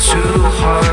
too hard.